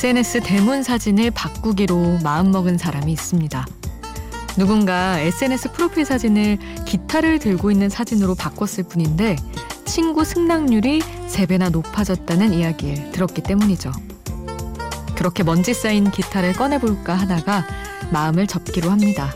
SNS 대문 사진을 바꾸기로 마음먹은 사람이 있습니다. 누군가 SNS 프로필 사진을 기타를 들고 있는 사진으로 바꿨을 뿐인데 친구 승낙률이 3배나 높아졌다는 이야기를 들었기 때문이죠. 그렇게 먼지 쌓인 기타를 꺼내볼까 하다가 마음을 접기로 합니다.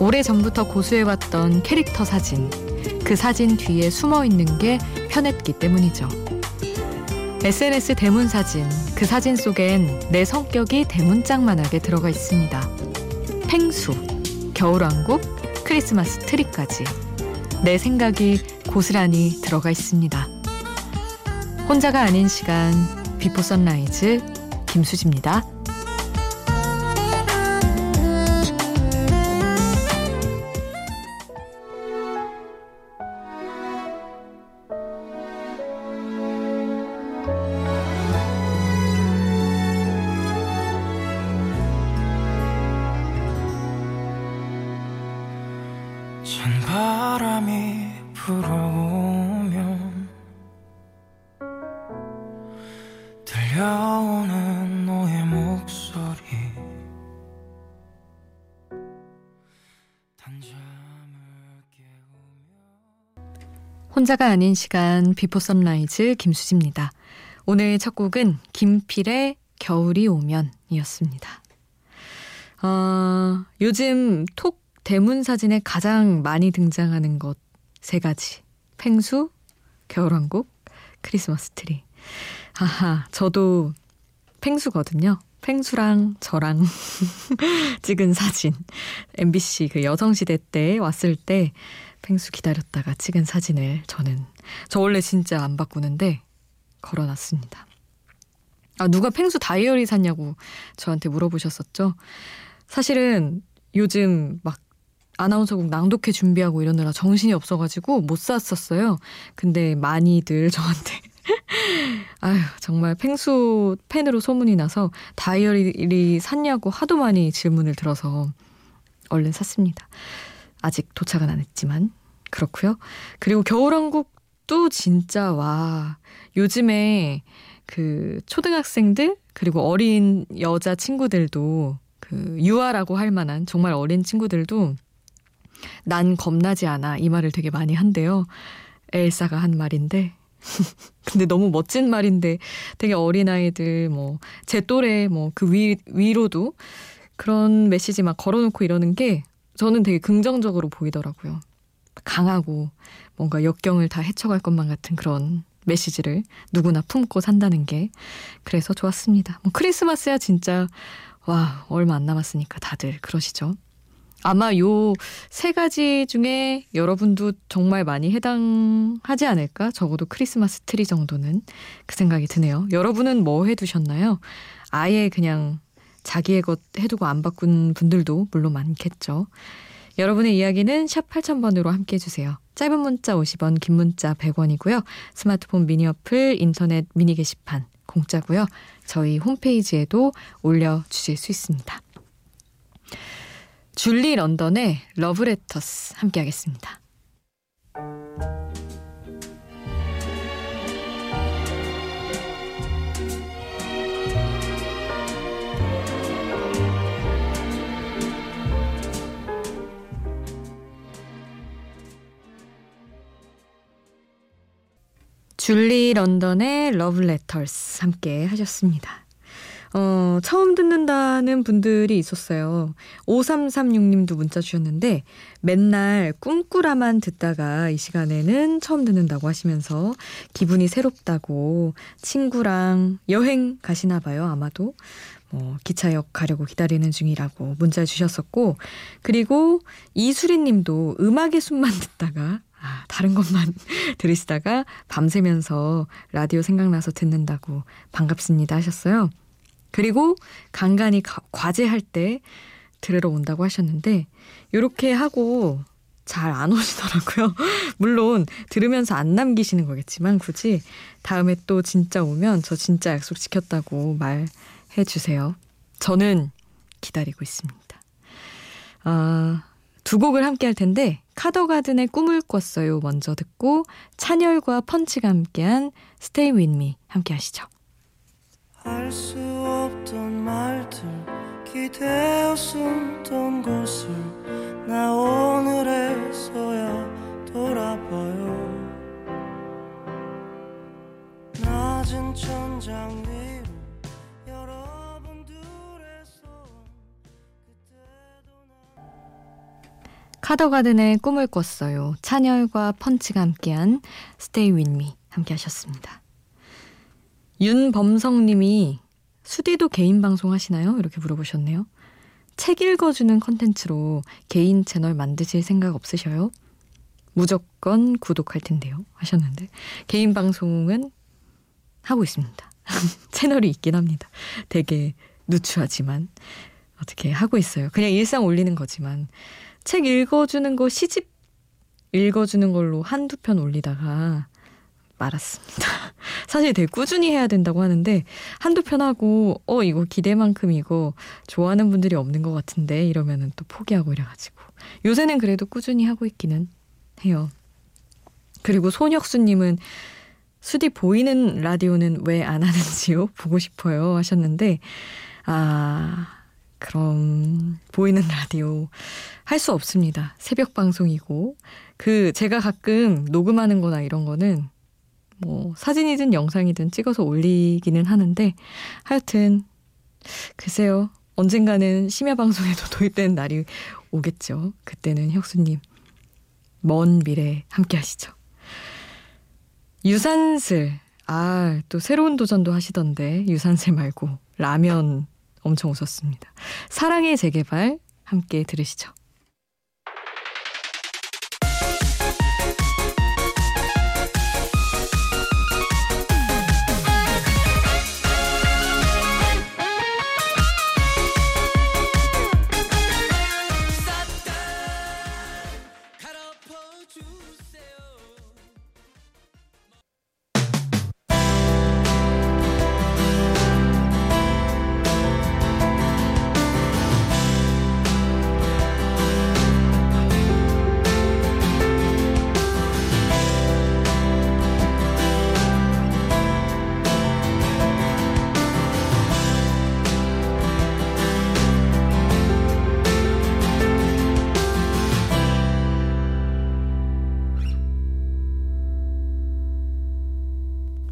오래 전부터 고수해왔던 캐릭터 사진, 그 사진 뒤에 숨어 있는 게 편했기 때문이죠. SNS 대문 사진, 그 사진 속엔 내 성격이 대문짝만하게 들어가 있습니다. 펭수, 겨울왕국, 크리스마스 트리까지 내 생각이 고스란히 들어가 있습니다. 혼자가 아닌 시간, 비포 선라이즈, 김수지입니다. 혼자가 아닌 시간 비포 선라이즈 김수지입니다. 오늘 첫 곡은 김필의 겨울이 오면이었습니다. 어, 요즘 톡 대문 사진에 가장 많이 등장하는 것 세 가지. 펭수, 겨울왕국, 크리스마스 트리. 하하, 저도 펭수거든요. 펭수랑 저랑 찍은 사진. MBC 그 여성시대 때 왔을 때 팽수 기다렸다가 찍은 사진을 저는 저 원래 진짜 안 바꾸는데 걸어놨습니다. 아, 누가 팽수 다이어리 샀냐고 저한테 물어보셨었죠. 사실은 요즘 막 아나운서곡 낭독회 준비하고 이러느라 정신이 없어가지고 못 샀었어요. 근데 많이들 저한테 아휴 정말 팽수 팬으로 소문이 나서 다이어리 샀냐고 하도 많이 질문을 들어서 얼른 샀습니다. 아직 도착은 안 했지만 그렇고요. 그리고 겨울왕국도 진짜 와 요즘에 그 초등학생들 그리고 어린 여자 친구들도 그 유아라고 할 만한 정말 어린 친구들도 난 겁나지 않아 이 말을 되게 많이 한대요. 엘사가 한 말인데 근데 너무 멋진 말인데 되게 어린 아이들 뭐 제 또래 뭐 그 위 위로도 그런 메시지 막 걸어놓고 이러는 게 저는 되게 긍정적으로 보이더라고요. 강하고 뭔가 역경을 다 헤쳐갈 것만 같은 그런 메시지를 누구나 품고 산다는 게 그래서 좋았습니다. 뭐 크리스마스야 진짜 와 얼마 안 남았으니까 다들 그러시죠. 아마 요 세 가지 중에 여러분도 정말 많이 해당하지 않을까? 적어도 크리스마스 트리 정도는 그 생각이 드네요. 여러분은 뭐 해두셨나요? 아예 그냥 자기의 것 해두고 안 바꾼 분들도 물론 많겠죠. 여러분의 이야기는 샵 8000번으로 함께 해주세요. 짧은 문자 50원, 긴 문자 100원이고요. 스마트폰 미니 어플, 인터넷 미니 게시판 공짜고요. 저희 홈페이지에도 올려주실 수 있습니다. 줄리 런던의 러브레터스 함께 하겠습니다. 줄리 런던의 러브레터스 함께 하셨습니다. 어, 처음 듣는다는 분들이 있었어요. 5336님도 문자 주셨는데 맨날 꿈꾸라만 듣다가 이 시간에는 처음 듣는다고 하시면서 기분이 새롭다고 친구랑 여행 가시나 봐요. 아마도. 뭐 기차역 가려고 기다리는 중이라고 문자 주셨었고 그리고 이수리 님도 음악의 숨만 듣다가 아, 다른 것만 들으시다가 밤새면서 라디오 생각나서 듣는다고 반갑습니다 하셨어요. 그리고 간간히 과제할 때 들으러 온다고 하셨는데 이렇게 하고 잘 안 오시더라고요. 물론 들으면서 안 남기시는 거겠지만 굳이 다음에 또 진짜 오면 저 진짜 약속 지켰다고 말해 주세요. 저는 기다리고 있습니다. 아, 두 곡을 함께 할 텐데 카더가든의 꿈을 꿨어요 먼저 듣고 찬열과 펀치가 함께한 With Me 함께 하시죠. 할수 없던 말들 기대어 숨던 곳을 나 오늘에서야 돌아봐요 낮은 천장 위 카더가든의 꿈을 꿨어요. 찬열과 펀치가 함께한 With Me 함께 하셨습니다. 윤범성 님이 수디도 개인 방송 하시나요? 이렇게 물어보셨네요. 책 읽어주는 컨텐츠로 개인 채널 만드실 생각 없으셔요? 무조건 구독할 텐데요. 하셨는데 개인 방송은 하고 있습니다. 채널이 있긴 합니다. 되게 누추하지만 어떻게 하고 있어요. 그냥 일상 올리는 거지만 책 읽어주는 거 시집 읽어주는 걸로 한두 편 올리다가 말았습니다. 사실 되게 꾸준히 해야 된다고 하는데 한두 편 하고 어 이거 기대만큼 이거 좋아하는 분들이 없는 것 같은데 이러면은 또 포기하고 이래가지고 요새는 그래도 꾸준히 하고 있기는 해요. 그리고 손혁수님은 수디 보이는 라디오는 왜 안 하는지요? 보고 싶어요 하셨는데 아 그럼 보이는 라디오 할 수 없습니다. 새벽 방송이고 그 제가 가끔 녹음하는 거나 이런 거는 뭐 사진이든 영상이든 찍어서 올리기는 하는데 하여튼 글쎄요. 언젠가는 심야 방송에도 도입되는 날이 오겠죠. 그때는 혁수님 먼 미래 함께 하시죠. 유산슬 아, 또 새로운 도전도 하시던데 유산슬 말고 라면 엄청 웃었습니다. 사랑의 재개발 함께 들으시죠.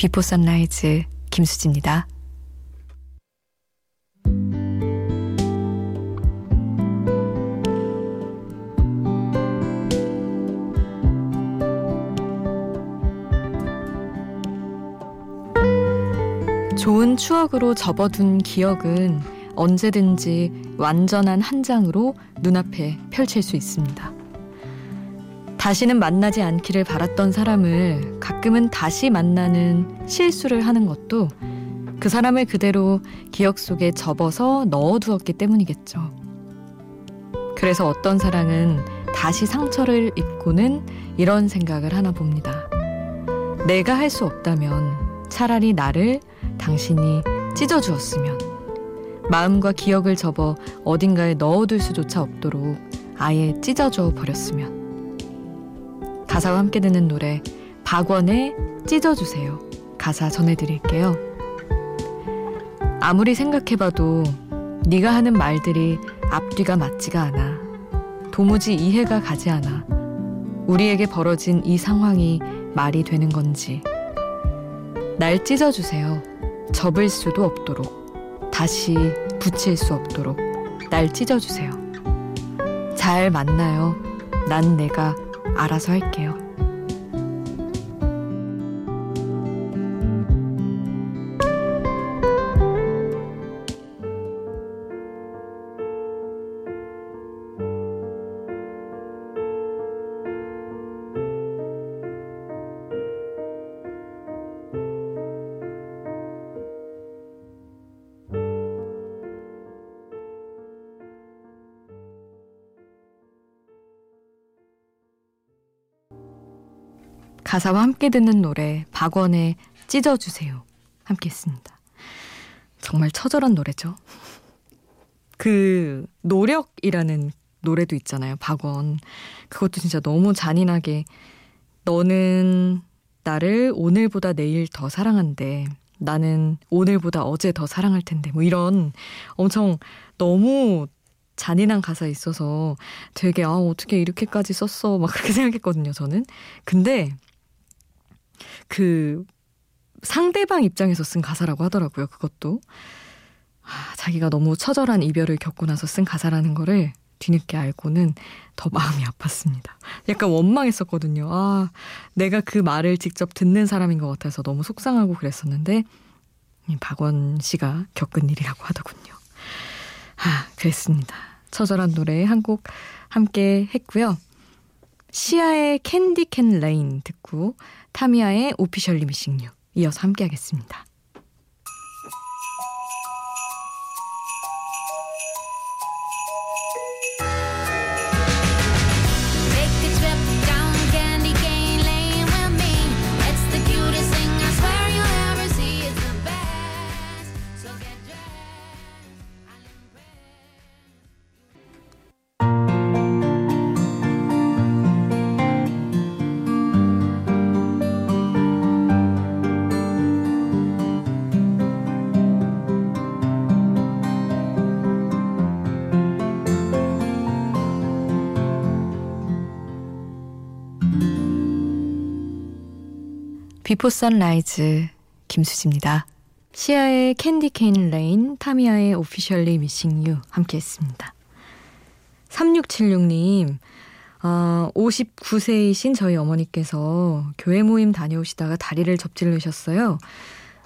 비포 선라이즈 김수지입니다. 좋은 추억으로 접어둔 기억은 언제든지 완전한 한 장으로 눈앞에 펼칠 수 있습니다. 다시는 만나지 않기를 바랐던 사람을 가끔은 다시 만나는 실수를 하는 것도 그 사람을 그대로 기억 속에 접어서 넣어두었기 때문이겠죠. 그래서 어떤 사랑은 다시 상처를 입고는 이런 생각을 하나 봅니다. 내가 할 수 없다면 차라리 나를 당신이 찢어주었으면 마음과 기억을 접어 어딘가에 넣어둘 수조차 없도록 아예 찢어줘 버렸으면 가사와 함께 듣는 노래 박원의 찢어주세요. 가사 전해드릴게요. 아무리 생각해봐도 네가 하는 말들이 앞뒤가 맞지가 않아. 도무지 이해가 가지 않아. 우리에게 벌어진 이 상황이 말이 되는 건지. 날 찢어주세요. 접을 수도 없도록. 다시 붙일 수 없도록. 날 찢어주세요. 잘 만나요. 난 내가 알아서 할게요. 가사와 함께 듣는 노래 박원의 찢어주세요 함께 했습니다. 정말 처절한 노래죠. 그 노력이라는 노래도 있잖아요. 박원. 그것도 진짜 너무 잔인하게 너는 나를 오늘보다 내일 더 사랑한대. 나는 오늘보다 어제 더 사랑할 텐데 뭐 이런 엄청 너무 잔인한 가사 있어서 되게 아 어떻게 이렇게까지 썼어 막 그렇게 생각했거든요 저는 근데 그 상대방 입장에서 쓴 가사라고 하더라고요 그것도 아, 자기가 너무 처절한 이별을 겪고 나서 쓴 가사라는 거를 뒤늦게 알고는 더 마음이 아팠습니다. 약간 원망했었거든요. 아, 내가 그 말을 직접 듣는 사람인 것 같아서 너무 속상하고 그랬었는데, 박원 씨가 겪은 일이라고 하더군요. 아, 그랬습니다. 처절한 노래 한 곡 함께 했고요. 시아의 Candy Cane Lane 듣고 타미아의 Officially Missing You 이어서 함께 하겠습니다. 비포 선라이즈 김수지입니다. 시아의 Candy Cane Lane, 타미아의 Officially Missing You 함께 했습니다. 3676님, 어, 59세이신 저희 어머니께서 교회 모임 다녀오시다가 다리를 접질르셨어요.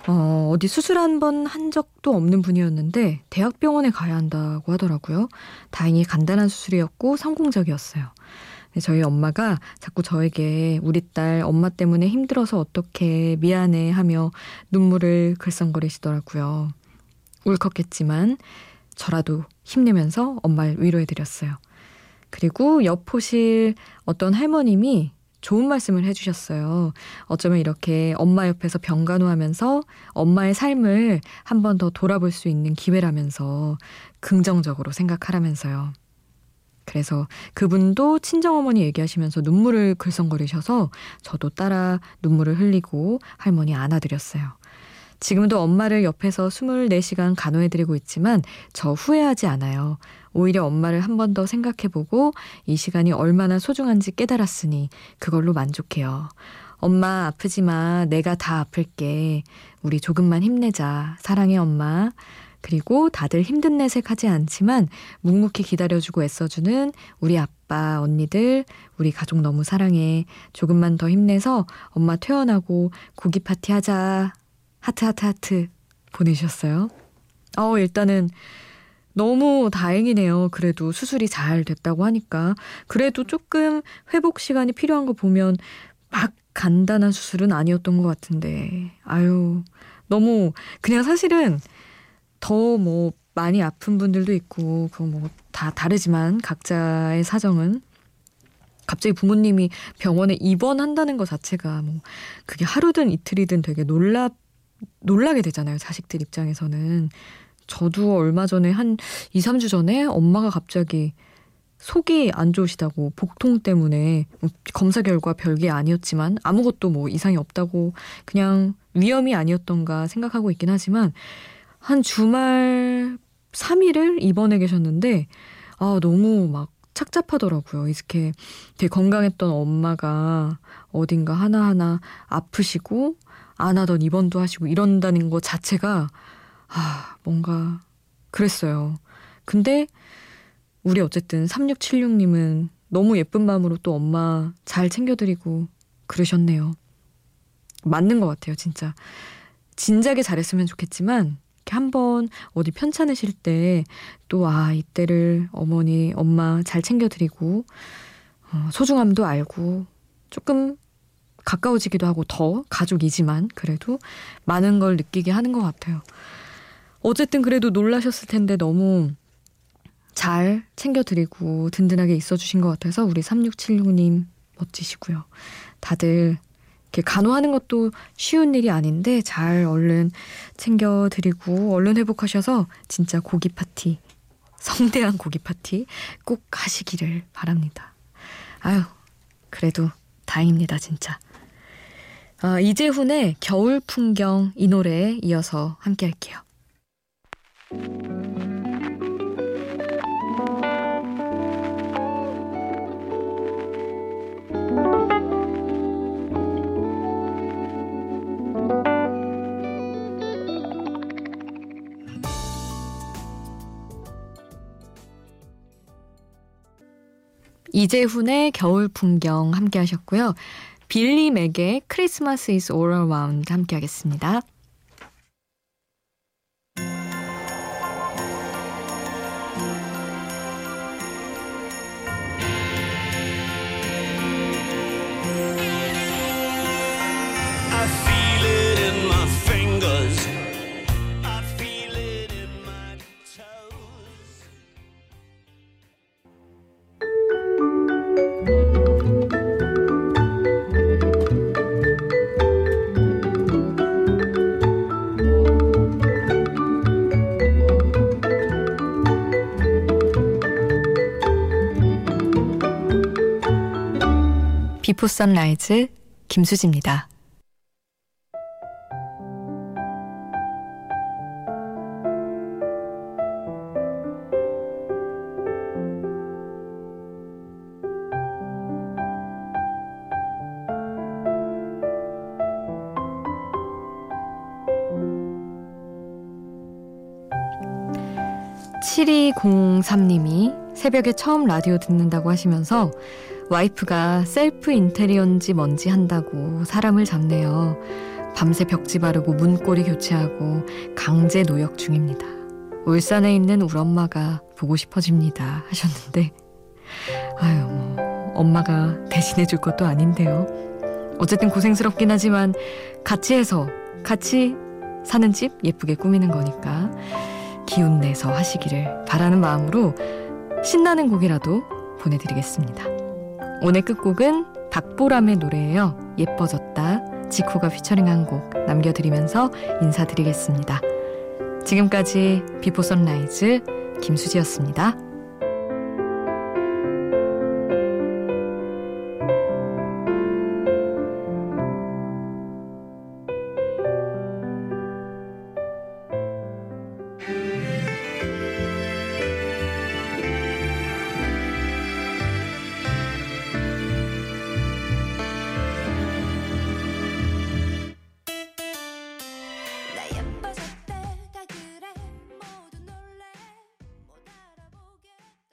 어, 어디 수술 한 번 한 적도 없는 분이었는데 대학병원에 가야 한다고 하더라고요. 다행히 간단한 수술이었고 성공적이었어요. 네, 저희 엄마가 자꾸 저에게 우리 딸 엄마 때문에 힘들어서 어떻게 미안해 하며 눈물을 글썽거리시더라고요. 울컥했지만 저라도 힘내면서 엄마를 위로해드렸어요. 그리고 옆 호실 어떤 할머님이 좋은 말씀을 해주셨어요. 어쩌면 이렇게 엄마 옆에서 병간호하면서 엄마의 삶을 한 번 더 돌아볼 수 있는 기회라면서 긍정적으로 생각하라면서요. 그래서 그분도 친정어머니 얘기하시면서 눈물을 글썽거리셔서 저도 따라 눈물을 흘리고 할머니 안아드렸어요. 지금도 엄마를 옆에서 24시간 간호해드리고 있지만 저 후회하지 않아요. 오히려 엄마를 한 번 더 생각해보고 이 시간이 얼마나 소중한지 깨달았으니 그걸로 만족해요. 엄마 아프지 마. 내가 다 아플게. 우리 조금만 힘내자. 사랑해 엄마. 그리고 다들 힘든 내색 하지 않지만 묵묵히 기다려주고 애써주는 우리 아빠, 언니들, 우리 가족 너무 사랑해. 조금만 더 힘내서 엄마 퇴원하고 고기 파티 하자. 하트, 하트, 하트 보내주셨어요. 어, 일단은 너무 다행이네요. 그래도 수술이 잘 됐다고 하니까. 그래도 조금 회복 시간이 필요한 거 보면 막 간단한 수술은 아니었던 것 같은데. 아유, 너무, 그냥 사실은 더 뭐 많이 아픈 분들도 있고 그거 뭐 다 다르지만 각자의 사정은 갑자기 부모님이 병원에 입원한다는 것 자체가 뭐 그게 하루든 이틀이든 되게 놀라 놀라게 되잖아요. 자식들 입장에서는 저도 얼마 전에 한 2, 3주 전에 엄마가 갑자기 속이 안 좋으시다고 복통 때문에 뭐 검사 결과 별게 아니었지만 아무것도 뭐 이상이 없다고 그냥 위험이 아니었던가 생각하고 있긴 하지만 한 주말 3일을 입원해 계셨는데, 아, 너무 막 착잡하더라고요. 이렇게 되게 건강했던 엄마가 어딘가 하나하나 아프시고, 안 하던 입원도 하시고 이런다는 것 자체가, 아, 뭔가 그랬어요. 근데, 우리 어쨌든 3676님은 너무 예쁜 마음으로 또 엄마 잘 챙겨드리고 그러셨네요. 맞는 것 같아요, 진짜. 진작에 잘했으면 좋겠지만, 한번 어디 편찮으실 때 또 아 이때를 어머니 엄마 잘 챙겨드리고 어, 소중함도 알고 조금 가까워지기도 하고 더 가족이지만 그래도 많은 걸 느끼게 하는 것 같아요. 어쨌든 그래도 놀라셨을 텐데 너무 잘 챙겨드리고 든든하게 있어주신 것 같아서 우리 3676님 멋지시고요. 다들 이렇게 간호하는 것도 쉬운 일이 아닌데 잘 얼른 챙겨드리고 얼른 회복하셔서 진짜 고기 파티, 성대한 고기 파티 꼭 하시기를 바랍니다. 아유, 그래도 다행입니다, 진짜. 아, 이재훈의 겨울 풍경 이 노래에 이어서 함께 할게요. 이재훈의 겨울 풍경 함께 하셨고요. 빌리 맥의 크리스마스 is all around 함께 하겠습니다. 비포 선라이즈 김수지입니다. (7203님이) 새벽에 처음 라디오 듣는다고 하시면서 와이프가 셀프 인테리어인지 뭔지 한다고 사람을 잡네요. 밤새 벽지 바르고 문고리 교체하고 강제 노역 중입니다. 울산에 있는 우리 엄마가 보고 싶어집니다. 하셨는데, 아유, 뭐, 엄마가 대신해 줄 것도 아닌데요. 어쨌든 고생스럽긴 하지만 같이 해서, 같이 사는 집 예쁘게 꾸미는 거니까 기운 내서 하시기를 바라는 마음으로 신나는 곡이라도 보내드리겠습니다. 오늘 끝곡은 박보람의 노래예요. 예뻐졌다. 지코가 피처링한 곡 남겨드리면서 인사드리겠습니다. 지금까지 비포 선라이즈 김수지였습니다.